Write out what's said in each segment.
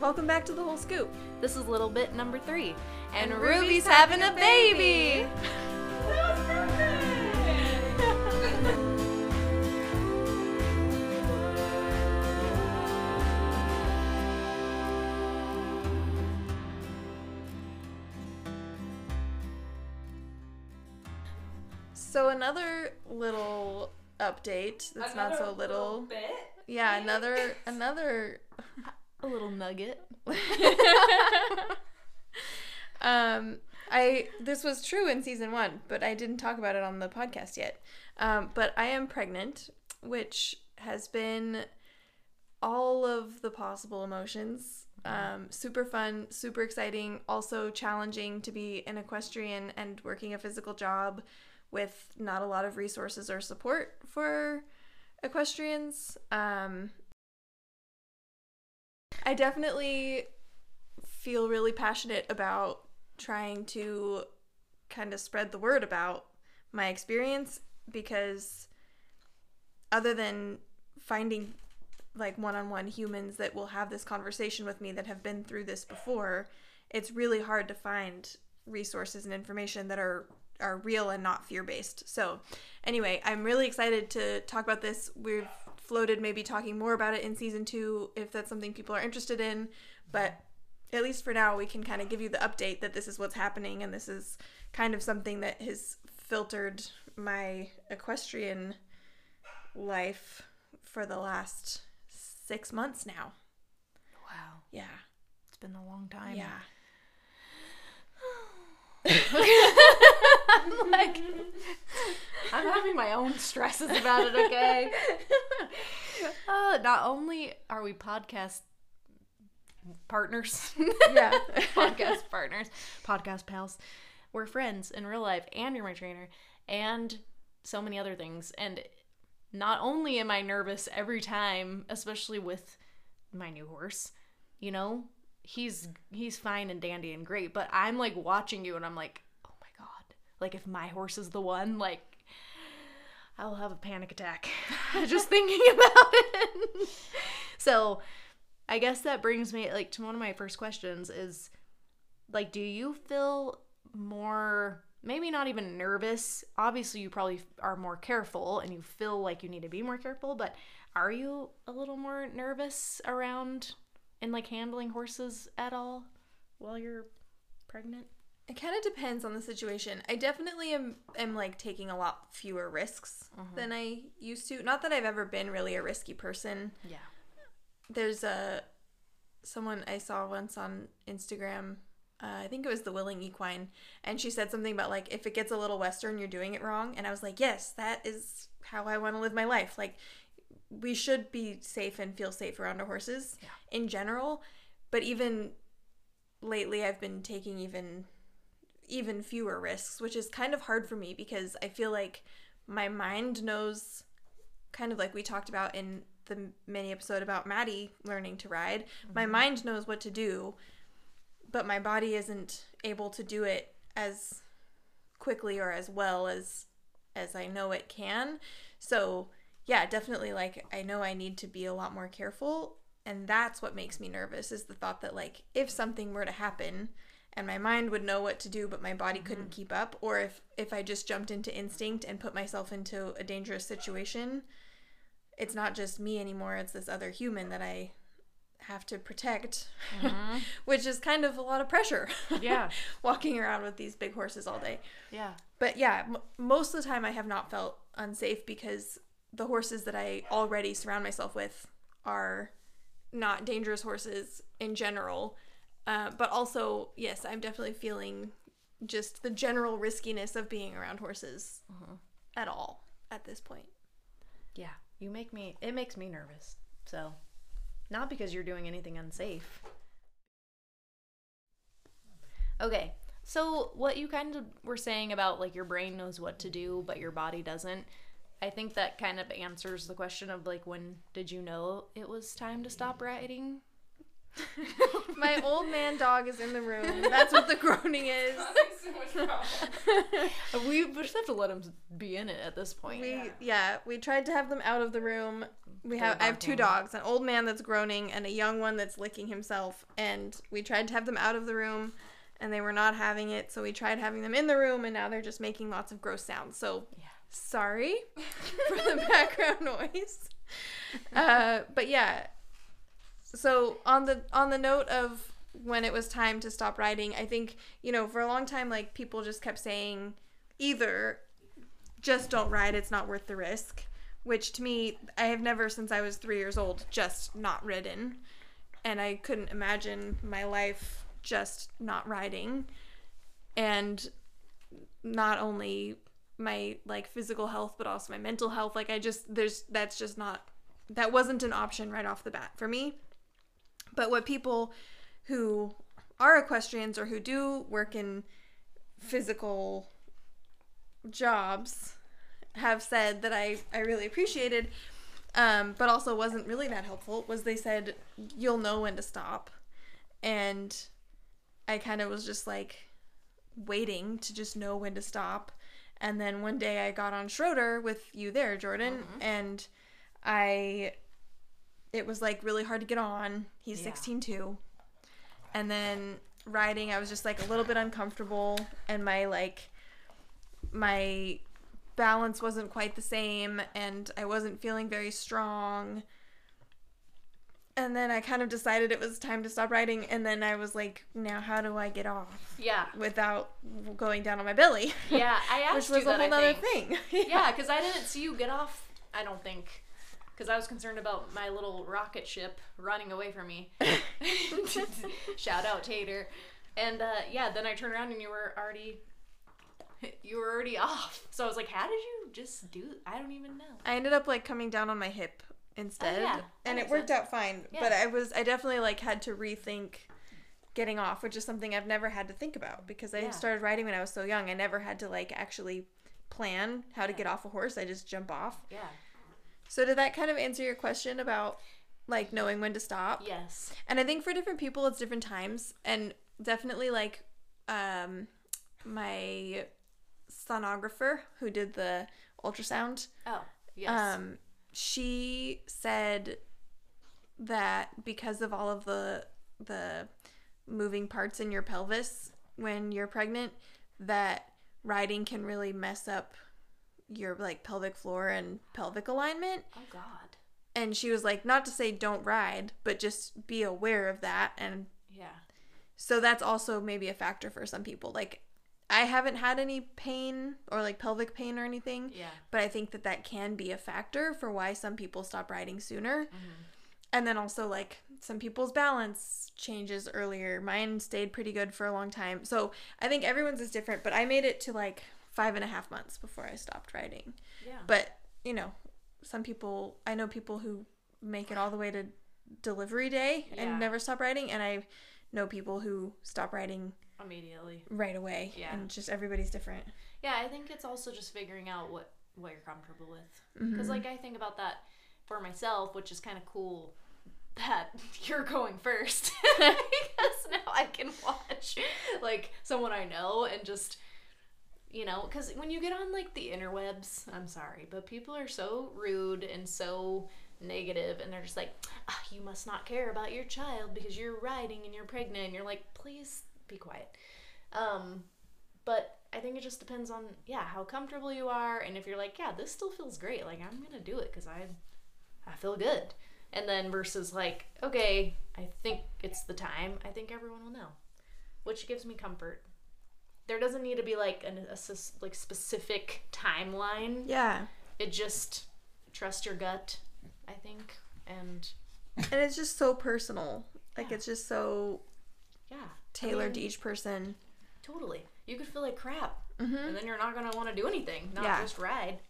Welcome back to the whole scoop. This is little bit number three. And, And Ruby's, Ruby's having, having a a baby. So another little update that's not so little. bit. Yeah, another another a little nugget. um I this was true in season 1, but I didn't talk about it on the podcast yet. Um but I am pregnant, which has been all of the possible emotions. Um, super fun, super exciting, also challenging to be an equestrian and working a physical job with not a lot of resources or support for equestrians. Um, I definitely feel really passionate about trying to kind of spread the word about my experience because other than finding like one-on-one humans that will have this conversation with me that have been through this before it's really hard to find resources and information that are are real and not fear-based. So anyway i'm really excited to talk about this. We've floated maybe talking more about it in season two if that's something people are interested in but at least for now we can kind of give you the update that this is what's happening and this is kind of something that has filtered my equestrian life for the last six months now. Wow, Yeah. it's been a long time. Yeah. I'm like, I'm having my own stresses about it, okay? uh, not only are we podcast partners, Yeah. podcast partners, podcast pals, we're friends in real life, and you're my trainer, and so many other things. And not only am I nervous every time, especially with my new horse, you know, he's he's fine and dandy and great, but I'm like watching you and I'm like, like if my horse is the one, like I'll have a panic attack just thinking about it. so I guess that brings me like to one of my first questions is like do you feel more maybe not even nervous obviously you probably are more careful and you feel like you need to be more careful but are you a little more nervous around and like handling horses at all while you're pregnant It kind of depends on the situation. I definitely am, am like taking a lot fewer risks than I used to. Not that I've ever been really a risky person. yeah There's a someone I saw once on Instagram. Uh, I think it was the Willing Equine, and she said something about like if it gets a little western, you're doing it wrong. And I was like, yes, that is how I want to live my life. Like we should be safe and feel safe around our horses in general, but even lately I've been taking even even fewer risks, which is kind of hard for me because I feel like my mind knows kind of like we talked about in the mini episode about Maddie learning to ride. My mm-hmm. mind knows what to do, but my body isn't able to do it as quickly or as well as as I know it can. So, yeah, definitely like I know I need to be a lot more careful and that's what makes me nervous is the thought that like if something were to happen and my mind would know what to do but my body couldn't mm-hmm. keep up or if if I just jumped into instinct and put myself into a dangerous situation, it's not just me anymore, it's this other human that I have to protect, mm-hmm. which is kind of a lot of pressure. Yeah. walking around with these big horses all day. yeah But yeah, m- most of the time I have not felt unsafe because the horses that I already surround myself with are not dangerous horses in general. Uh, but also, yes, I'm definitely feeling just the general riskiness of being around horses at all at this point. yeah you make me it makes me nervous. So not because you're doing anything unsafe. Okay so what you kind of were saying about like your brain knows what to do but your body doesn't i think that kind of answers the question of like when did you know it was time to stop riding My old man dog is in the room. That's what the groaning is. we just have to let him be in it at this point. We yeah, we tried to have them out of the room. We have I have two dogs, an old man that's groaning and a young one that's licking himself, and we tried to have them out of the room and they were not having it, so we tried having them in the room and now they're just making lots of gross sounds. So Yeah. sorry for the background noise. Uh, but yeah. So on the on the note of when it was time to stop riding, I think, you know, for a long time like people just kept saying either just don't ride, it's not worth the risk. Which to me, I have never since I was three years old just not ridden. And I couldn't imagine my life just not riding. And not only my like physical health but also my mental health like i just there's that's just not that wasn't an option right off the bat for me but what people who are equestrians or who do work in physical jobs have said that i i really appreciated um, but also wasn't really that helpful was they said you'll know when to stop and i kind of was just like waiting to just know when to stop. And then one day I got on Schroeder with you there, Jordan, and I it was like really hard to get on. He's Yeah. 16 too. And then riding, I was just like a little bit uncomfortable and my like my balance wasn't quite the same and I wasn't feeling very strong. And then I kind of decided it was time to stop riding and then I was like, now how do I get off? Yeah. without going down on my belly. Yeah, I asked Which was you a that, whole other thing. Yeah, because I didn't see you get off. I don't think, because I was concerned about my little rocket ship running away from me. Shout out Tater, and uh, yeah, then I turned around and you were already, you were already off. So I was like, how did you just do? I don't even know. I ended up like coming down on my hip instead, Oh, yeah. And it worked sense. out fine. Yeah. But I was I definitely like had to rethink getting off, which is something I've never had to think about because I Yeah. started riding when I was so young. I never had to like actually plan how to get off a horse. I just jump off. Yeah. So did that kind of answer your question about like knowing when to stop? Yes. And I think for different people it's different times and definitely like um my sonographer who did the ultrasound Oh. Yes. um she said that because of all of the the moving parts in your pelvis when you're pregnant that riding can really mess up your like pelvic floor and pelvic alignment oh God. and she was like not to say don't ride but just be aware of that and Yeah. so that's also maybe a factor for some people like i haven't had any pain or like pelvic pain or anything Yeah. but i think that that can be a factor for why some people stop riding sooner Mm-hmm. and then also like some people's balance changes earlier mine stayed pretty good for a long time so i think everyone's is different but i made it to like five and a half months before i stopped writing. Yeah. but you know some people i know people who make it all the way to delivery day Yeah. and never stop writing. and i know people who stop writing Immediately. right away Yeah. and just everybody's different Yeah, I think it's also just figuring out what what you're comfortable with. Mm-hmm. Because like I think about that for myself, which is kind of cool that you're going first because now I can watch like someone I know and just you know because when you get on like the interwebs i'm sorry but people are so rude and so negative and they're just like ah, you must not care about your child because you're riding and you're pregnant and you're like please be quiet. Um but i think it just depends on yeah how comfortable you are and if you're like yeah this still feels great like i'm gonna do it because i i feel good and then versus like okay i think it's the time i think everyone will know which gives me comfort there doesn't need to be like an, a like specific timeline. Yeah. It just trust your gut i think and and it's just so personal. Like Yeah. it's just so yeah. Tailored to mean- each person. Totally. You could feel like crap. Mm-hmm. and then you're not going to want to do anything not Yeah. just ride.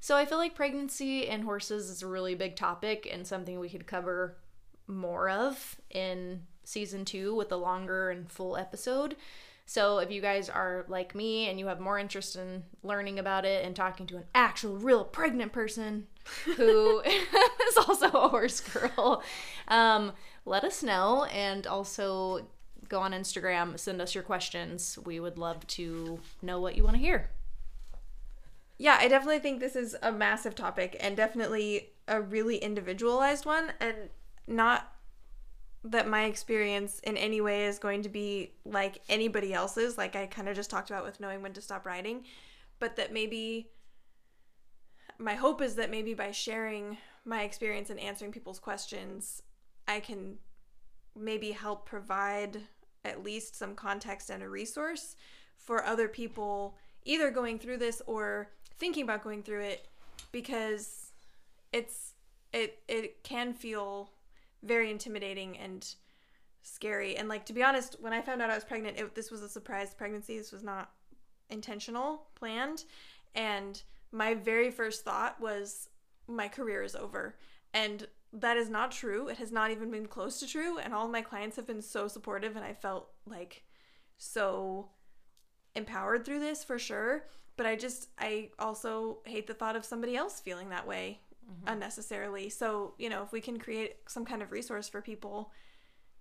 So i feel like pregnancy and horses is a really big topic and something we could cover more of in season two with a longer and full episode so if you guys are like me and you have more interest in learning about it and talking to an actual real pregnant person who is also a horse girl Um, let us know and also go on Instagram, send us your questions. We would love to know what you want to hear. Yeah, I definitely think this is a massive topic and definitely a really individualized one and not that my experience in any way is going to be like anybody else's like I kind of just talked about with knowing when to stop writing, but that maybe my hope is that maybe by sharing my experience and answering people's questions, I can maybe help provide at least some context and a resource for other people either going through this or thinking about going through it because it's it it can feel very intimidating and scary. And like to be honest when i found out i was pregnant it, this was a surprise pregnancy. This was not intentional planned. And my very first thought was my career is over. And that is not true. It has not even been close to true. And all my clients have been so supportive and i felt like so empowered through this for sure. But i just i also hate the thought of somebody else feeling that way unnecessarily. So you know if we can create some kind of resource for people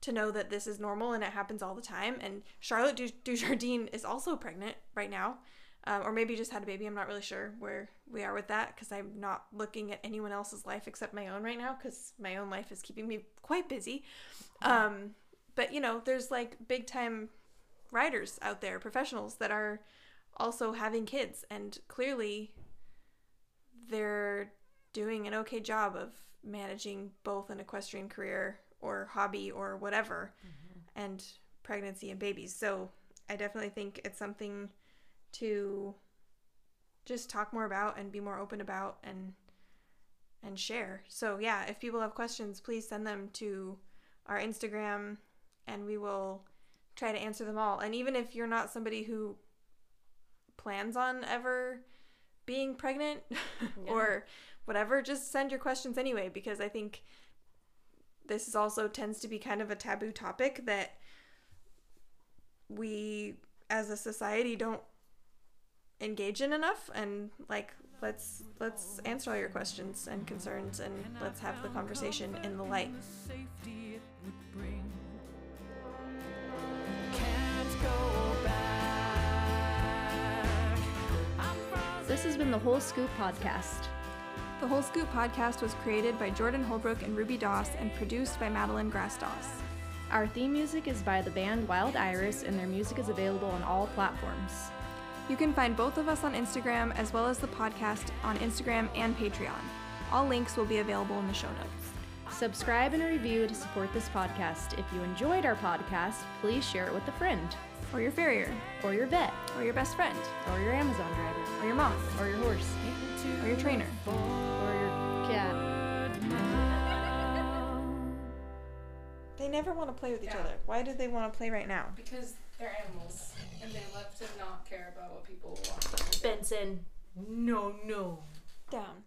to know that this is normal and it happens all the time and charlotte Du- dujardin is also pregnant right now um, or maybe just had a baby i'm not really sure where we are with that because i'm not looking at anyone else's life except my own right now because my own life is keeping me quite busy. Um, but you know there's like big time writers out there professionals that are also having kids and clearly they're doing an okay job of managing both an equestrian career or hobby or whatever mm-hmm. and pregnancy and babies. So i definitely think it's something to just talk more about and be more open about and and share. So yeah if people have questions please send them to our instagram and we will try to answer them all. And even if you're not somebody who plans on ever being pregnant or whatever just send your questions anyway because i think this is also tends to be kind of a taboo topic that we as a society don't engage in enough. And like let's let's answer all your questions and concerns and let's have the conversation in the light This has been the Whole Scoop Podcast. the whole scoop podcast was created by jordan holbrook and ruby doss and produced by madeline grass doss Our theme music is by the band Wild Iris, and their music is available on all platforms. you can find both of us on instagram as well as the podcast on instagram and patreon all links will be available in the show notes Subscribe and review to support this podcast. If you enjoyed our podcast, please share it with a friend, or your farrier or your vet, or your best friend or your Amazon driver, or your mom or your horse, or your trainer or your cat. they never want to play with each Yeah. other why do they want to play right now Because they're animals and they love to not care about what people want. them to do. Benson. No, no. down